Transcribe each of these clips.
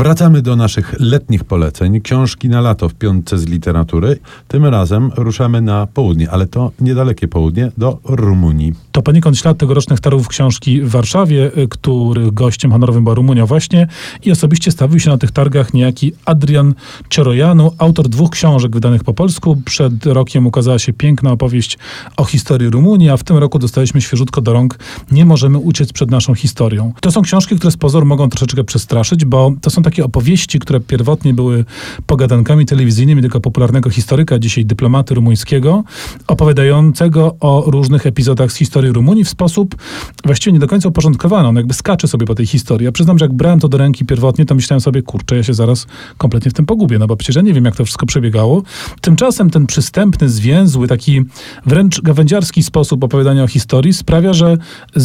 Wracamy do naszych letnich poleceń. Książki na lato w piątce z literatury. Tym razem ruszamy na południe, ale to niedalekie południe, do Rumunii. To poniekąd ślad tegorocznych targów książki w Warszawie, y, których gościem honorowym była Rumunia właśnie i osobiście stawił się na tych targach niejaki Adrian Ciorojanu, autor dwóch książek wydanych po polsku. Przed rokiem ukazała się piękna opowieść o historii Rumunii, a w tym roku dostaliśmy świeżutko do rąk Nie możemy uciec przed naszą historią. To są książki, które z pozoru mogą troszeczkę przestraszyć, bo to są takie opowieści, które pierwotnie były pogadankami telewizyjnymi tylko popularnego historyka, dzisiaj dyplomaty rumuńskiego, opowiadającego o różnych epizodach z historii Rumunii w sposób właściwie nie do końca uporządkowany. On jakby skacze sobie po tej historii. Ja przyznam, że jak brałem to do ręki pierwotnie, to myślałem sobie, kurczę, ja się zaraz kompletnie w tym pogubię, no bo przecież ja nie wiem, jak to wszystko przebiegało. Tymczasem ten przystępny, zwięzły, taki wręcz gawędziarski sposób opowiadania o historii sprawia, że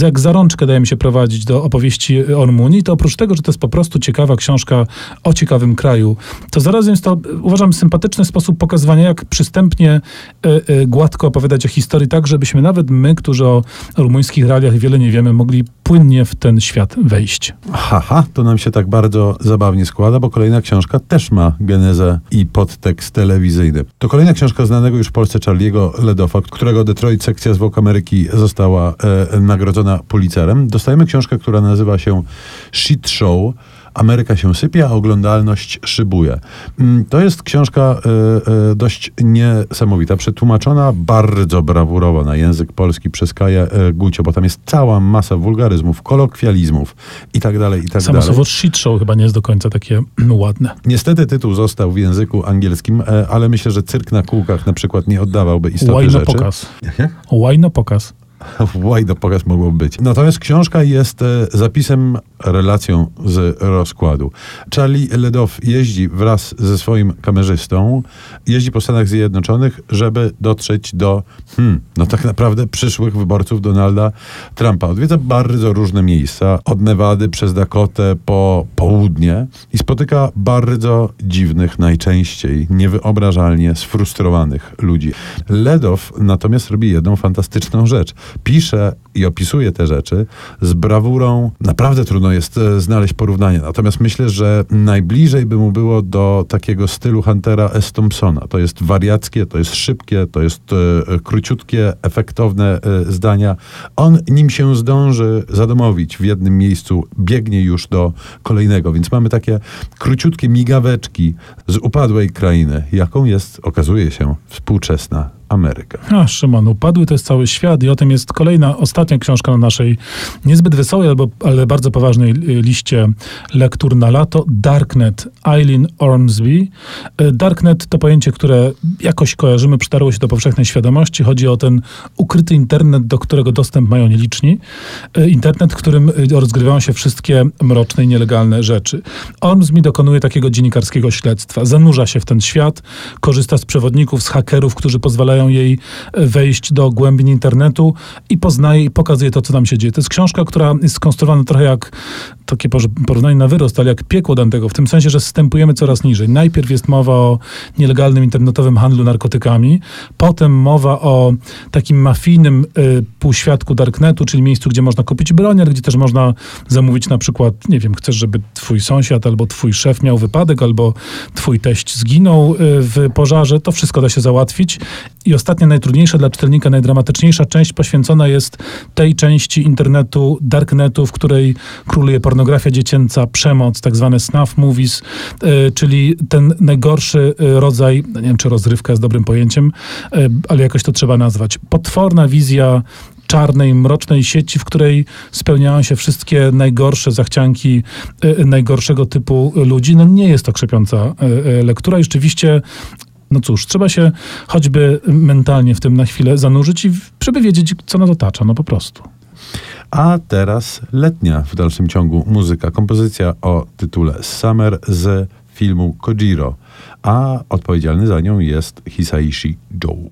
jak za rączkę daje mi się prowadzić do opowieści o Rumunii, to oprócz tego, że to jest po prostu ciekawa książka o ciekawym kraju, to zarazem jest to, uważam, sympatyczny sposób pokazywania, jak przystępnie, y, y, gładko opowiadać o historii, tak żebyśmy nawet my, którzy o rumuńskich realiach wiele nie wiemy, mogli płynnie w ten świat wejść. Haha, to nam się tak bardzo zabawnie składa, bo kolejna książka też ma genezę i podtekst telewizyjny. To kolejna książka znanego już w Polsce Charlie'ego Ledofa, którego Detroit sekcja zwłok Ameryki została e, nagrodzona Pulitzerem. Dostajemy książkę, która nazywa się Shit Show. Ameryka się sypie, a oglądalność szybuje. Mm, To jest książka e, e, dość niesamowita, przetłumaczona bardzo brawurowo na język polski przez Kaję e, Gucio, bo tam jest cała masa wulgaryzmów, kolokwializmów i tak dalej, i tak Samo dalej. słowo shit show chyba nie jest do końca takie ładne. Niestety tytuł został w języku angielskim, ale myślę, że cyrk na kółkach na przykład nie oddawałby istoty Łajno rzeczy. pokaz. Łajno pokaz. Łajno pokaz mogło być. Natomiast książka jest e, zapisem, relacją z rozkładu. Charlie Ledow jeździ wraz ze swoim kamerzystą, jeździ po Stanach Zjednoczonych, żeby dotrzeć do, hmm, no tak naprawdę przyszłych wyborców Donalda Trumpa. Odwiedza bardzo różne miejsca, od Nevady przez Dakotę po południe i spotyka bardzo dziwnych, najczęściej niewyobrażalnie sfrustrowanych ludzi. Ledow natomiast robi jedną fantastyczną rzecz. Pisze i opisuje te rzeczy z brawurą. Naprawdę trudno jest e, znaleźć porównanie. Natomiast myślę, że najbliżej by mu było do takiego stylu Huntera S. Thompsona. To jest wariackie, to jest szybkie, to jest e, króciutkie, efektowne e, zdania. On nim się zdąży zadomowić w jednym miejscu, biegnie już do kolejnego. Więc mamy takie króciutkie migaweczki z upadłej krainy, jaką jest, okazuje się, współczesna Ameryka. A, Szymon, upadły to jest cały świat i o tym jest kolejna, ostatnia książka na naszej niezbyt wesołej, albo, ale bardzo poważnej y, liście lektur na lato. Darknet, Eileen Ormsby. Y, Darknet to pojęcie, które jakoś kojarzymy, przytarło się do powszechnej świadomości. Chodzi o ten ukryty internet, do którego dostęp mają nieliczni. Y, Internet, w którym rozgrywają się wszystkie mroczne i nielegalne rzeczy. Ormsby dokonuje takiego dziennikarskiego śledztwa. Zanurza się w ten świat, korzysta z przewodników, z hakerów, którzy pozwalają jej wejść do głębin internetu i poznaje i pokazuje to, co tam się dzieje. To jest książka, która jest skonstruowana trochę jak takie porównanie na wyrost, ale jak piekło Dantego, w tym sensie, że zstępujemy coraz niżej. Najpierw jest mowa o nielegalnym internetowym handlu narkotykami, potem mowa o takim mafijnym y, półświadku darknetu, czyli miejscu, gdzie można kupić broń, ale gdzie też można zamówić na przykład, nie wiem, chcesz, żeby twój sąsiad albo twój szef miał wypadek, albo twój teść zginął y, w pożarze, to wszystko da się załatwić. I ostatnia, najtrudniejsza dla czytelnika, najdramatyczniejsza część poświęcona jest tej części internetu, darknetu, w której króluje pornografia dziecięca, przemoc, tak zwane snuff movies, y, czyli ten najgorszy y, rodzaj, no nie wiem, czy rozrywka jest dobrym pojęciem, y, ale jakoś to trzeba nazwać. Potworna wizja czarnej, mrocznej sieci, w której spełniają się wszystkie najgorsze zachcianki najgorszego typu ludzi. No nie jest to krzepiąca lektura i rzeczywiście no cóż, trzeba się choćby mentalnie w tym na chwilę zanurzyć i żeby wiedzieć, co nas otacza, no po prostu. A teraz letnia w dalszym ciągu muzyka, kompozycja o tytule Summer z filmu Kojiro, a odpowiedzialny za nią jest Hisaishi Joe.